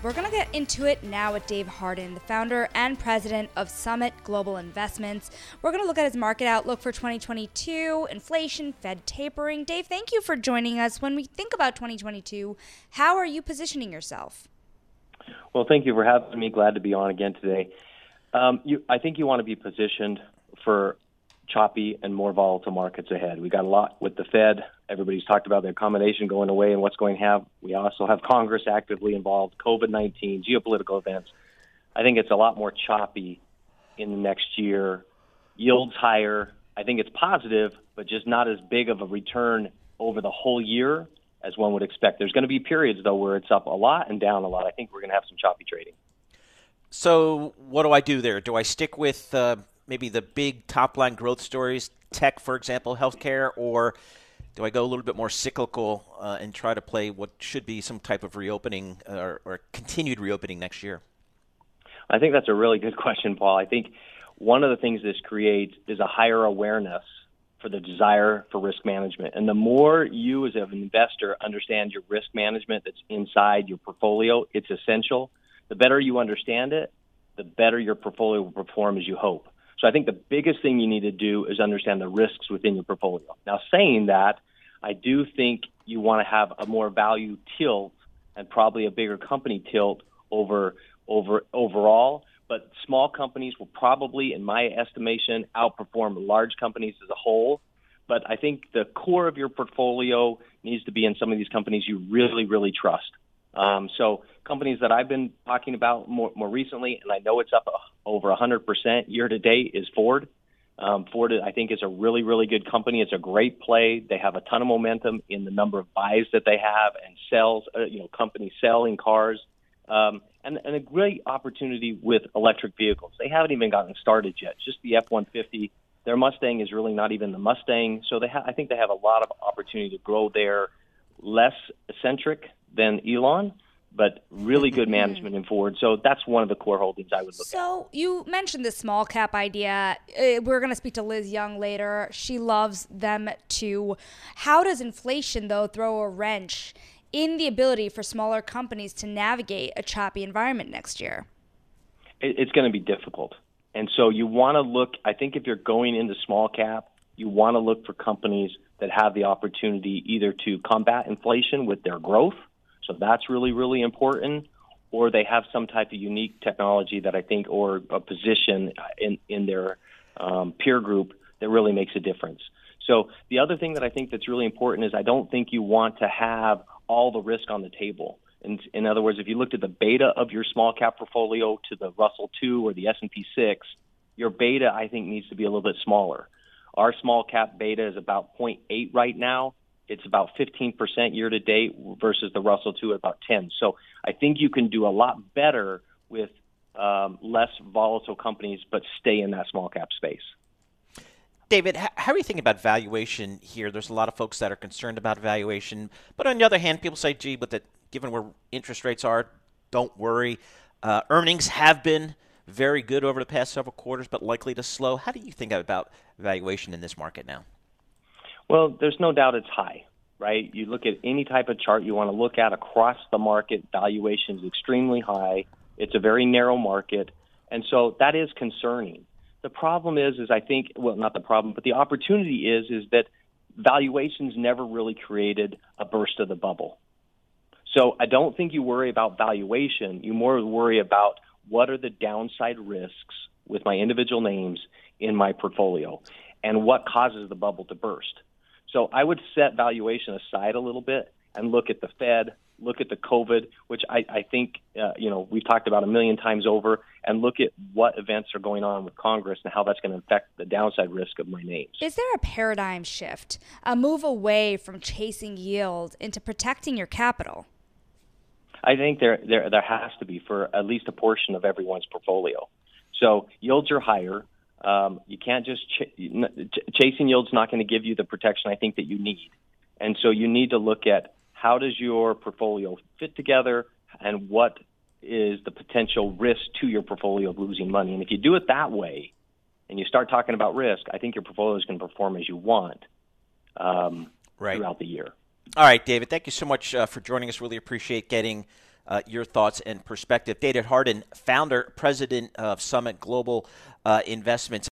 We're going to get into it now with Dave Harden, the founder and president of Summit Global Investments. We're going to look at his market outlook for 2022, inflation, Fed tapering. Dave, thank you for joining us. When we think about 2022, how are you positioning yourself? Well, thank you for having me. Glad to be on again today. Um, you, I think you want to be positioned for choppy and more volatile markets ahead. We got a lot with the Fed. Everybody's talked about the accommodation going away and what's going to have. We also have Congress actively involved, COVID 19, geopolitical events. I think it's a lot more choppy in the next year. Yields higher. I think it's positive, but just not as big of a return over the whole year as one would expect. There's going to be periods, though, where it's up a lot and down a lot. I think we're going to have some choppy trading. So, what do I do there? Do I stick with uh, maybe the big top line growth stories, tech, for example, healthcare, or do I go a little bit more cyclical uh, and try to play what should be some type of reopening uh, or, or continued reopening next year? I think that's a really good question, Paul. I think one of the things this creates is a higher awareness for the desire for risk management. And the more you as an investor understand your risk management that's inside your portfolio, it's essential. The better you understand it, the better your portfolio will perform as you hope. So I think the biggest thing you need to do is understand the risks within your portfolio. Now, saying that, I do think you want to have a more value tilt and probably a bigger company tilt over over overall. But small companies will probably, in my estimation, outperform large companies as a whole. But I think the core of your portfolio needs to be in some of these companies you really, really trust. Um, so companies that I've been talking about more, more recently, and I know it's up over 100% year to date, is Ford. Um, Ford, I think, is a really, really good company. It's a great play. They have a ton of momentum in the number of buys that they have and sells, uh, you know, companies selling cars, um, and, and a great opportunity with electric vehicles. They haven't even gotten started yet. Just the F-150. Their Mustang is really not even the Mustang, so they ha- I think they have a lot of opportunity to grow there. Less eccentric than Elon, but really good mm-hmm. management in Ford. So that's one of the core holdings I would look so at. So you mentioned the small cap idea. Uh, we're going to speak to Liz Young later. She loves them too. How does inflation, though, throw a wrench in the ability for smaller companies to navigate a choppy environment next year? It's going to be difficult. And so you want to look, I think if you're going into small cap, you want to look for companies that have the opportunity either to combat inflation with their growth so that's really, really important. Or they have some type of unique technology that I think, or a position in, in their um, peer group that really makes a difference. So the other thing that I think that's really important is I don't think you want to have all the risk on the table. In, in other words, if you looked at the beta of your small cap portfolio to the Russell 2 or the S&P 6, your beta I think needs to be a little bit smaller. Our small cap beta is about 0.8 right now. It's about 15% year to date versus the Russell 2 at about 10. So I think you can do a lot better with um, less volatile companies, but stay in that small cap space. David, how are you thinking about valuation here? There's a lot of folks that are concerned about valuation, but on the other hand, people say, "Gee, but that given where interest rates are, don't worry." Uh, earnings have been very good over the past several quarters, but likely to slow. How do you think about valuation in this market now? Well, there's no doubt it's high, right? You look at any type of chart you want to look at across the market, valuation is extremely high. It's a very narrow market, and so that is concerning. The problem is, is I think, well, not the problem, but the opportunity is, is that valuations never really created a burst of the bubble. So I don't think you worry about valuation. You more worry about what are the downside risks with my individual names in my portfolio and what causes the bubble to burst. So I would set valuation aside a little bit and look at the Fed, look at the COVID, which I, I think uh, you know we've talked about a million times over, and look at what events are going on with Congress and how that's going to affect the downside risk of my names. Is there a paradigm shift, a move away from chasing yield into protecting your capital? I think there there there has to be for at least a portion of everyone's portfolio. So yields are higher. Um, you can't just ch- ch- chasing yield's not going to give you the protection I think that you need, and so you need to look at how does your portfolio fit together and what is the potential risk to your portfolio of losing money. And if you do it that way, and you start talking about risk, I think your portfolio is going to perform as you want um, right. throughout the year. All right, David. Thank you so much uh, for joining us. Really appreciate getting uh, your thoughts and perspective. David Harden, founder, president of Summit Global uh, Investments.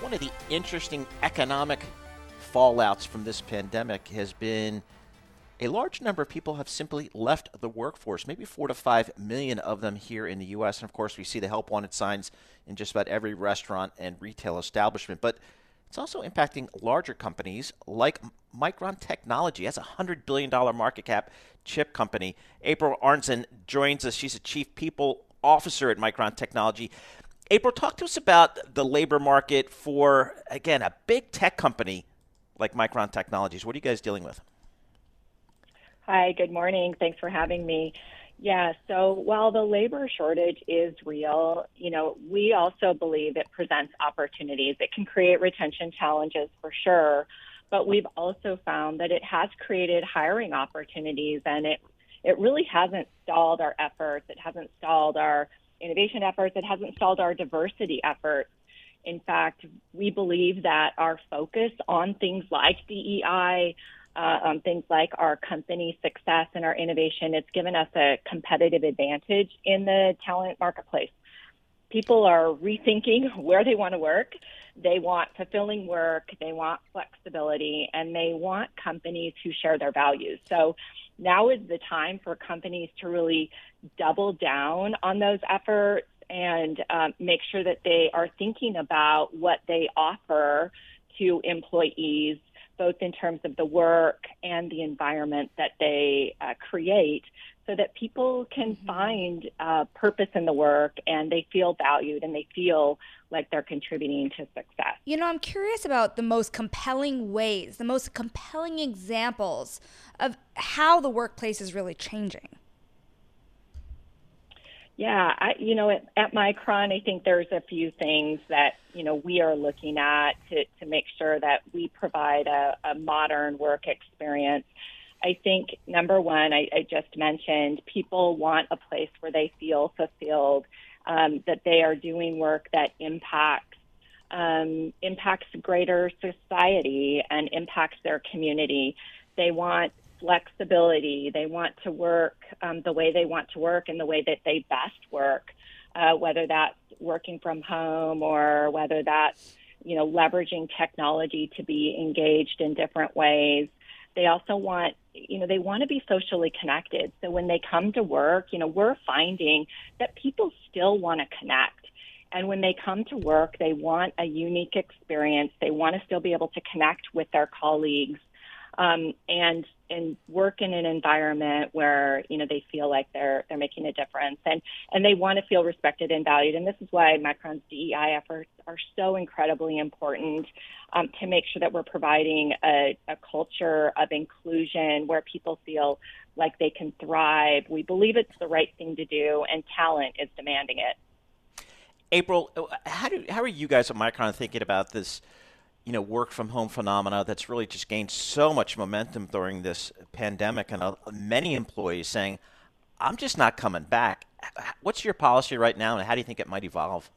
One of the interesting economic fallouts from this pandemic has been a large number of people have simply left the workforce, maybe four to five million of them here in the U.S. And of course, we see the help wanted signs in just about every restaurant and retail establishment. But it's also impacting larger companies like Micron Technology. That's a $100 billion market cap chip company. April Arnzen joins us. She's a chief people officer at Micron Technology. April, talk to us about the labor market for, again, a big tech company like Micron Technologies. What are you guys dealing with? Hi, good morning. Thanks for having me. Yeah, so while the labor shortage is real, you know, we also believe it presents opportunities. It can create retention challenges for sure, but we've also found that it has created hiring opportunities and it it really hasn't stalled our efforts. It hasn't stalled our innovation efforts. It hasn't stalled our diversity efforts. In fact, we believe that our focus on things like DEI, uh, um, things like our company success and our innovation, it's given us a competitive advantage in the talent marketplace. People are rethinking where they want to work. They want fulfilling work, they want flexibility, and they want companies who share their values. So now is the time for companies to really double down on those efforts and um, make sure that they are thinking about what they offer to employees both in terms of the work and the environment that they uh, create so that people can mm-hmm. find uh, purpose in the work and they feel valued and they feel like they're contributing to success. You know, I'm curious about the most compelling ways, the most compelling examples of how the workplace is really changing. Yeah, I, you know, at, at Micron, I think there's a few things that you know we are looking at to to make sure that we provide a, a modern work experience. I think number one, I, I just mentioned, people want a place where they feel fulfilled, um, that they are doing work that impacts um, impacts greater society and impacts their community. They want flexibility. They want to work um, the way they want to work and the way that they best work, uh, whether that's working from home or whether that's you know leveraging technology to be engaged in different ways. They also want you know they want to be socially connected. So when they come to work, you know we're finding that people still want to connect. And when they come to work, they want a unique experience. They want to still be able to connect with their colleagues um, and and work in an environment where you know they feel like they're they're making a difference and and they want to feel respected and valued and this is why Micron's DEI efforts are so incredibly important um, to make sure that we're providing a, a culture of inclusion where people feel like they can thrive. We believe it's the right thing to do, and talent is demanding it. April, how do how are you guys at Micron thinking about this? You know work from home phenomena that's really just gained so much momentum during this pandemic, and uh, many employees saying, "I'm just not coming back." What's your policy right now, and how do you think it might evolve?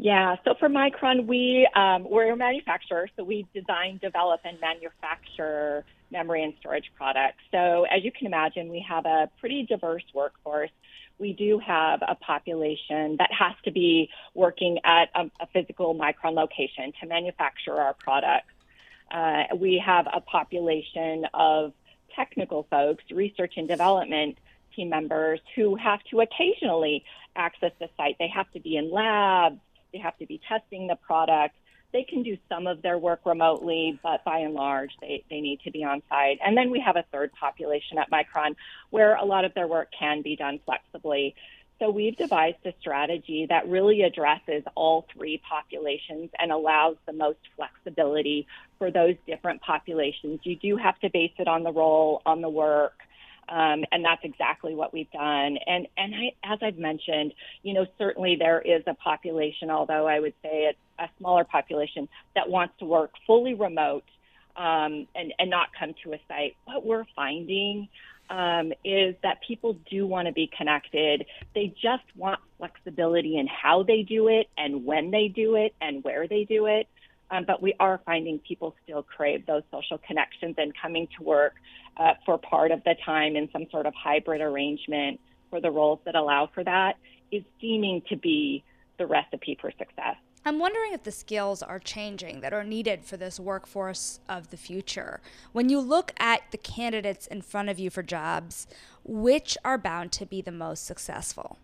Yeah, so for Micron, we um, we're a manufacturer, so we design, develop, and manufacture memory and storage products. So as you can imagine, we have a pretty diverse workforce we do have a population that has to be working at a, a physical micron location to manufacture our products. Uh, we have a population of technical folks, research and development team members who have to occasionally access the site. They have to be in labs, they have to be testing the product, they can do some of their work remotely, but by and large, they, they need to be on site. And then we have a third population at Micron where a lot of their work can be done flexibly. So we've devised a strategy that really addresses all three populations and allows the most flexibility for those different populations. You do have to base it on the role, on the work, Um, and that's exactly what we've done. And and I, as I've mentioned, you know, certainly there is a population, although I would say it's a smaller population that wants to work fully remote um, and and not come to a site. What we're finding um, is that people do want to be connected. They just want flexibility in how they do it and when they do it and where they do it. Um, but we are finding people still crave those social connections and coming to work uh, for part of the time in some sort of hybrid arrangement for the roles that allow for that is seeming to be the recipe for success. I'm wondering if the skills are changing that are needed for this workforce of the future. When you look at the candidates in front of you for jobs, which are bound to be the most successful?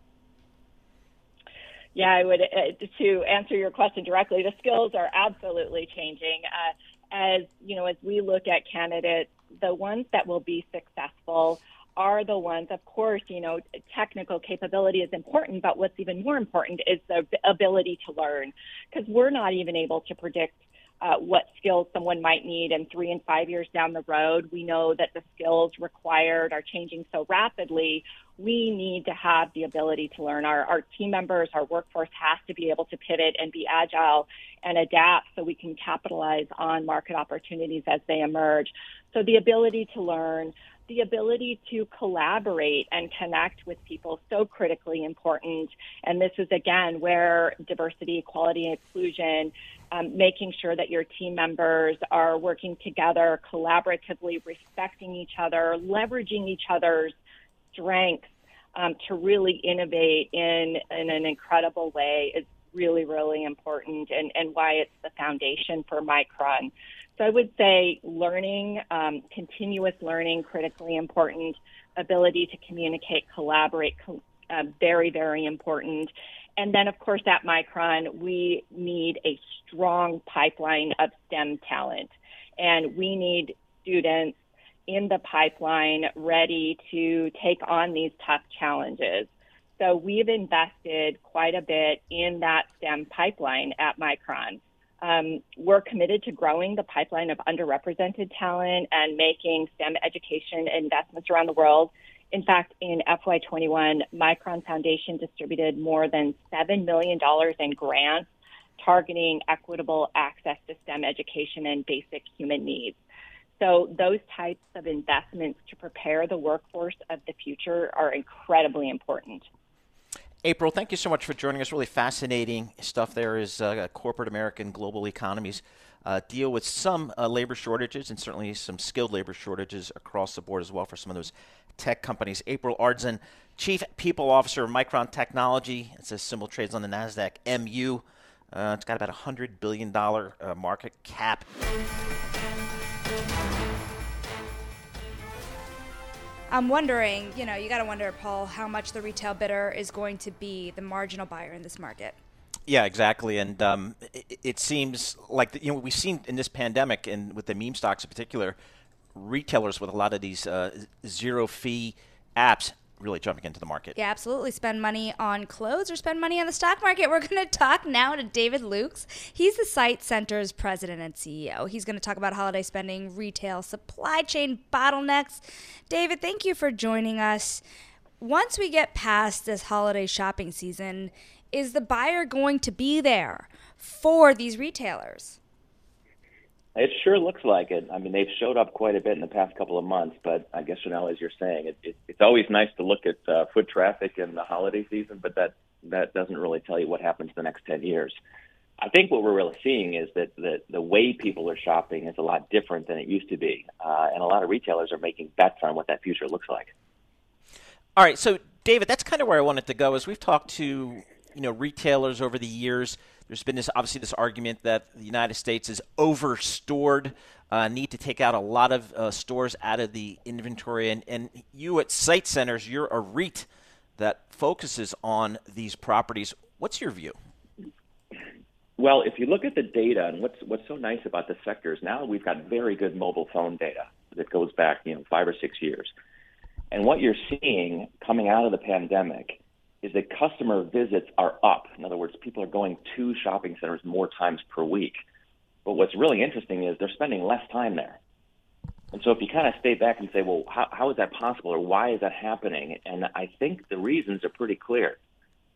Yeah, I would. Uh, to answer your question directly, the skills are absolutely changing. Uh, as you know, as we look at candidates, the ones that will be successful are the ones, of course, you know, technical capability is important, but what's even more important is the ability to learn because we're not even able to predict uh, what skills someone might need in three and five years down the road. We know that the skills required are changing so rapidly. We need to have the ability to learn. Our, our team members, our workforce has to be able to pivot and be agile and adapt so we can capitalize on market opportunities as they emerge. So the ability to learn, the ability to collaborate and connect with people so critically important. And this is again where diversity, equality, and inclusion, um, making sure that your team members are working together collaboratively, respecting each other, leveraging each other's strengths um, to really innovate in, in an incredible way is really, really important and, and why it's the foundation for Micron. So I would say learning, um, continuous learning, critically important. Ability to communicate, collaborate, uh, very, very important. And then, of course, at Micron, we need a strong pipeline of STEM talent. And we need students in the pipeline ready to take on these tough challenges. So we've invested quite a bit in that STEM pipeline at Micron. Um, we're committed to growing the pipeline of underrepresented talent and making STEM education investments around the world. In fact, in FY21, Micron Foundation distributed more than $7 million in grants targeting equitable access to STEM education and basic human needs. So, those types of investments to prepare the workforce of the future are incredibly important. April, thank you so much for joining us. Really fascinating stuff there is uh, corporate American global economies uh, deal with some uh, labor shortages and certainly some skilled labor shortages across the board as well for some of those tech companies. April Arnzen, Chief People Officer of Micron Technology. It says symbol trades on the NASDAQ MU. Uh, it's got about a $100 billion uh, market cap. I'm wondering, you know, you got to wonder, Paul, how much the retail bidder is going to be the marginal buyer in this market. Yeah, exactly. And um, it, it, seems like the, you know we've seen in this pandemic, and with the meme stocks in particular, retailers with a lot of these uh, zero fee apps really jumping into the market. Yeah, absolutely. Spend money on clothes or spend money on the stock market. We're going to talk now to David Lukes. He's the SITE Centers president and CEO. He's going to talk about holiday spending, retail, supply chain bottlenecks. David, thank you for joining us. Once we get past this holiday shopping season, is the buyer going to be there for these retailers? It sure looks like it. I mean, they've showed up quite a bit in the past couple of months, but I guess you know, as you're saying, it, it, it's always nice to look at uh, foot traffic in the holiday season, but that that doesn't really tell you what happens the next ten years. I think what we're really seeing is that the the way people are shopping is a lot different than it used to be, uh, and a lot of retailers are making bets on what that future looks like. All right, so David, that's kind of where I wanted to go. As we've talked to you know retailers over the years there's been this obviously this argument that the United States is overstored, uh, need to take out a lot of uh, stores out of the inventory, and, and you at Site Centers, you're a REIT that focuses on these properties. What's your view? Well, if you look at the data, and what's what's so nice about the sector is now we've got very good mobile phone data that goes back, you know, five or six years. And what you're seeing coming out of the pandemic is that customer visits are up. In other words, people are going to shopping centers more times per week. But what's really interesting is they're spending less time there. And so if you kind of stay back and say, well, how, how is that possible or why is that happening? And I think the reasons are pretty clear.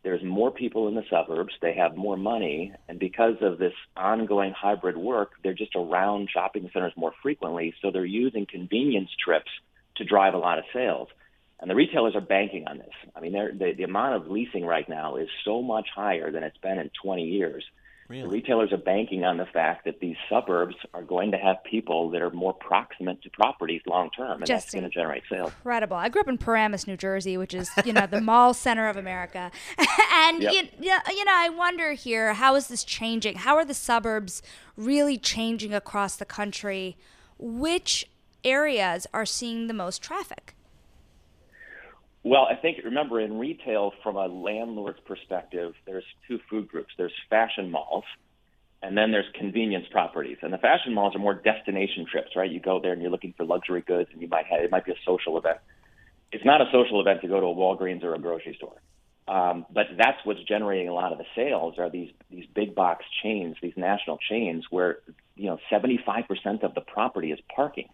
There's more people in the suburbs, they have more money, and because of this ongoing hybrid work, they're just around shopping centers more frequently, so they're using convenience trips to drive a lot of sales. And the retailers are banking on this. I mean, the, the amount of leasing right now is so much higher than it's been in 20 years Really? The retailers are banking on the fact that these suburbs are going to have people that are more proximate to properties long term, and Just that's going to generate sales. Incredible. I grew up in Paramus, New Jersey, which is you know the mall center of America, and yep. you, you know I wonder here how is this changing? How are the suburbs really changing across the country? Which areas are seeing the most traffic? Well, I think remember in retail, from a landlord's perspective, there's two food groups. There's fashion malls, and then there's convenience properties. And the fashion malls are more destination trips, right? You go there and you're looking for luxury goods, and you might have it might be a social event. It's not a social event to go to a Walgreens or a grocery store. Um, but that's what's generating a lot of the sales are these these big box chains, these national chains, where you know 75% of the property is parking.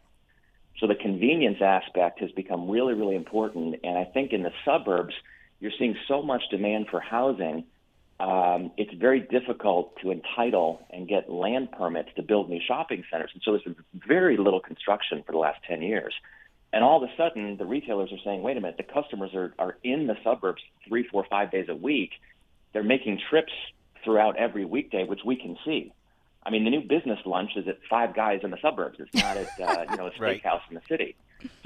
So the convenience aspect has become really, really important. And I think in the suburbs, you're seeing so much demand for housing. Um, it's very difficult to entitle and get land permits to build new shopping centers. And so there's been very little construction for the last 10 years. And all of a sudden, the retailers are saying, wait a minute, the customers are, are in the suburbs three, four, five days a week. They're making trips throughout every weekday, which we can see. I mean, the new business lunch is at Five Guys in the suburbs. It's not at uh, you know a steakhouse right. in the city.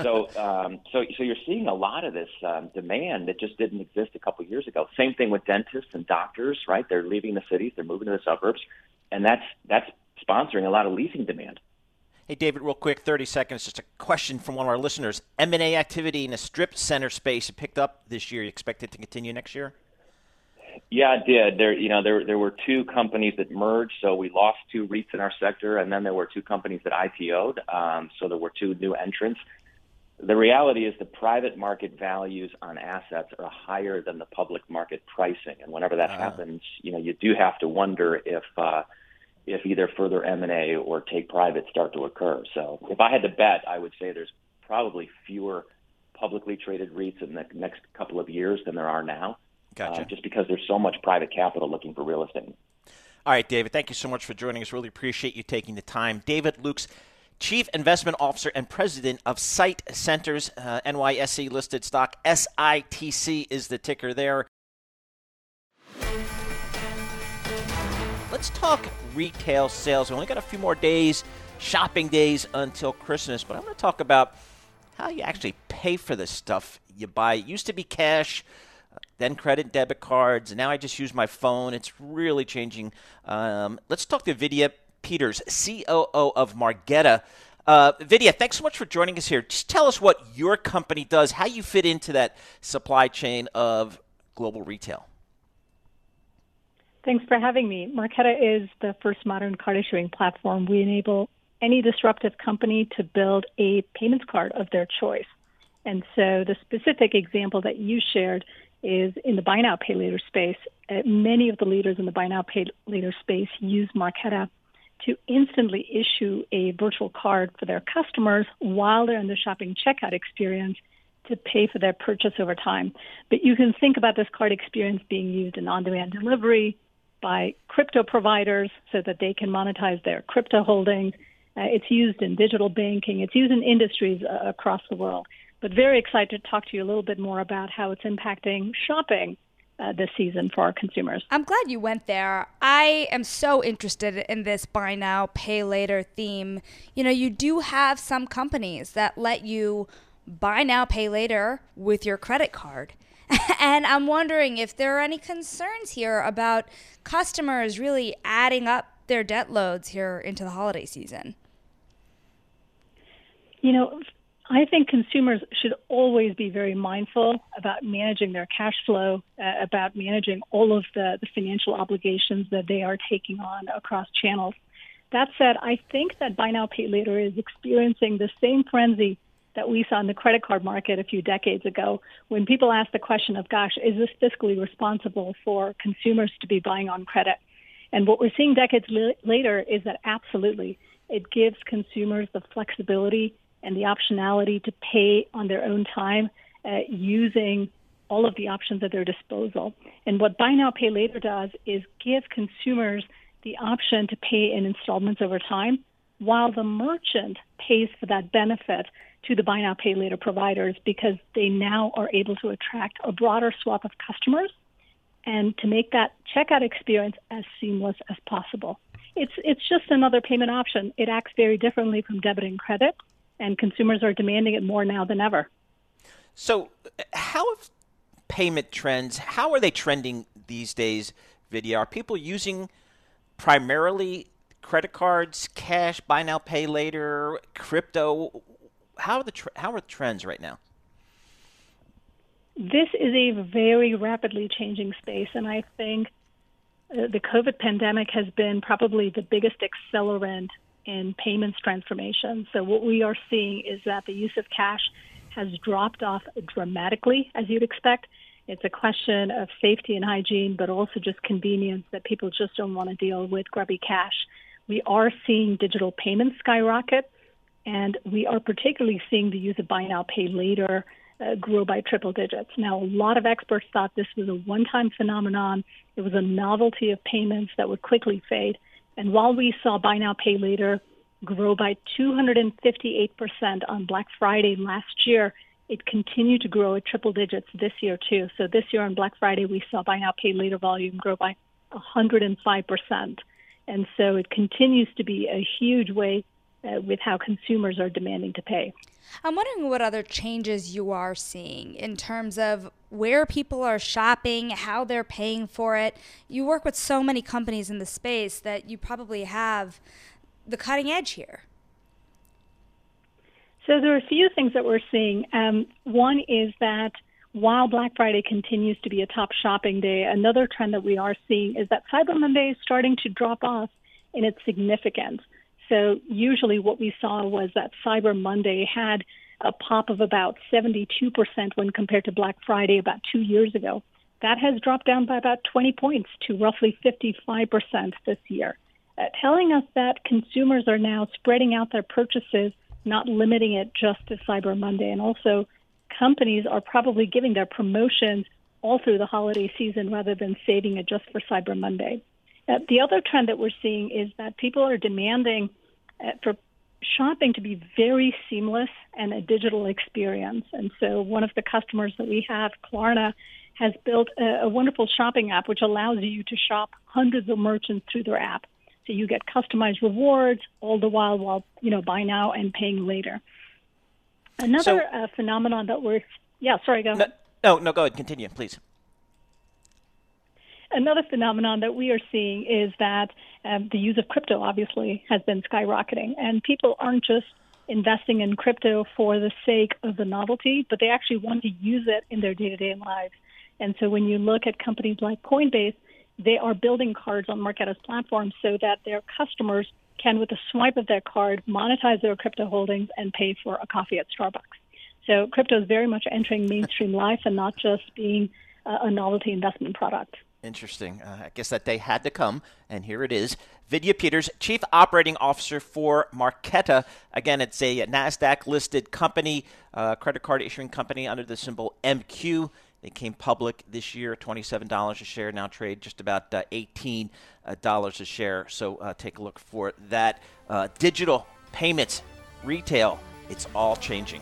So, um, so, so you're seeing a lot of this um, demand that just didn't exist a couple of years ago. Same thing with dentists and doctors, right? They're leaving the cities, they're moving to the suburbs, and that's that's sponsoring a lot of leasing demand. Hey, David, real quick, 30 seconds. Just a question from one of our listeners. M&A activity in a strip center space picked up this year. You expect it to continue next year? Yeah, it did. There, you know, there there were two companies that merged, so we lost two REITs in our sector, and then there were two companies that IPO'd. Um, so there were two new entrants. The reality is the private market values on assets are higher than the public market pricing, and whenever that uh happens, you know, you do have to wonder if uh, if either further M and A or take private start to occur. So if I had to bet, I would say there's probably fewer publicly traded REITs in the next couple of years than there are now. Gotcha. Uh, just because there's so much private capital looking for real estate. All right, David, thank you so much for joining us. Really appreciate you taking the time. David Lukes, Chief Investment Officer and President of SITE Centers, uh, NYSE listed stock. SITC is the ticker there. Let's talk retail sales. We only got a few more days, shopping days until Christmas, but I'm going to talk about how you actually pay for this stuff you buy. It used to be cash then credit debit cards. Now I just use my phone. It's really changing. Um, let's talk to Vidya Peters, COO of Marqeta. Uh, Vidya, thanks so much for joining us here. Just tell us what your company does, how you fit into that supply chain of global retail. Thanks for having me. Marqeta is the first modern card issuing platform. We enable any disruptive company to build a payments card of their choice. And so the specific example that you shared is in the buy now pay later space. Uh, many of the leaders in the buy now pay later space use Marqeta to instantly issue a virtual card for their customers while they're in the shopping checkout experience to pay for their purchase over time. But you can think about this card experience being used in on demand delivery by crypto providers so that they can monetize their crypto holdings. Uh, it's used in digital banking, it's used in industries uh, across the world but very excited to talk to you a little bit more about how it's impacting shopping uh, this season for our consumers. I'm glad you went there. I am so interested in this buy now, pay later theme. You know, you do have some companies that let you buy now, pay later with your credit card. and I'm wondering if there are any concerns here about customers really adding up their debt loads here into the holiday season. You know, I think consumers should always be very mindful about managing their cash flow, uh, about managing all of the, the financial obligations that they are taking on across channels. That said, I think that buy now, pay later is experiencing the same frenzy that we saw in the credit card market a few decades ago when people asked the question of, gosh, is this fiscally responsible for consumers to be buying on credit? And what we're seeing decades later is that absolutely it gives consumers the flexibility and the optionality to pay on their own time uh, using all of the options at their disposal. And what Buy Now Pay Later does is give consumers the option to pay in installments over time while the merchant pays for that benefit to the Buy Now Pay Later providers because they now are able to attract a broader swath of customers and to make that checkout experience as seamless as possible. It's it's just another payment option. It acts very differently from debit and credit, and consumers are demanding it more now than ever. So, how have payment trends? How are they trending these days? Vidya, are people using primarily credit cards, cash, buy now, pay later, crypto? How are the how are the trends right now? This is a very rapidly changing space, and I think uh, the COVID pandemic has been probably the biggest accelerant in payments transformation. So, what we are seeing is that the use of cash has dropped off dramatically, as you'd expect. It's a question of safety and hygiene, but also just convenience that people just don't want to deal with grubby cash. We are seeing digital payments skyrocket, and we are particularly seeing the use of buy now, pay later uh, grow by triple digits. Now, a lot of experts thought this was a one time phenomenon. It was a novelty of payments that would quickly fade. And while we saw buy now, pay later grow by 258% on Black Friday last year, it continued to grow at triple digits this year, too. So this year on Black Friday, we saw buy now, pay later volume grow by 105%. And so it continues to be a huge way uh, with how consumers are demanding to pay. I'm wondering what other changes you are seeing in terms of where people are shopping, how they're paying for it. You work with so many companies in the space that you probably have the cutting edge here. So there are a few things that we're seeing. Um, one is that while Black Friday continues to be a top shopping day, another trend that we are seeing is that Cyber Monday is starting to drop off in its significance. So usually what we saw was that Cyber Monday had a pop of about 72% when compared to Black Friday about two years ago. That has dropped down by about 20 points to roughly 55% this year, uh, telling us that consumers are now spreading out their purchases, not limiting it just to Cyber Monday. And also, companies are probably giving their promotions all through the holiday season rather than saving it just for Cyber Monday. Uh, the other trend that we're seeing is that people are demanding for shopping to be very seamless and a digital experience. And so, one of the customers that we have, Klarna, has built a, a wonderful shopping app which allows you to shop hundreds of merchants through their app. So you get customized rewards all the while while you know buy now and paying later. Another so, uh, phenomenon that we're yeah sorry go ahead. No, no, go ahead. Continue, please. Another phenomenon that we are seeing is that um, the use of crypto obviously has been skyrocketing, and people aren't just investing in crypto for the sake of the novelty, but they actually want to use it in their day to day lives. And so when you look at companies like Coinbase, they are building cards on Marqeta's platform so that their customers can, with a swipe of their card, monetize their crypto holdings and pay for a coffee at Starbucks. So crypto is very much entering mainstream life and not just being a novelty investment product. Interesting. Uh, I guess that day had to come, and here it is. Vidya Peters, Chief Operating Officer for Marqeta. Again, it's a NASDAQ listed company, uh, credit card issuing company under the symbol MQ. They came public this year, $27 a share, now trade just about uh, $18 a share. So uh, take a look for that. Uh, digital payments, retail, it's all changing.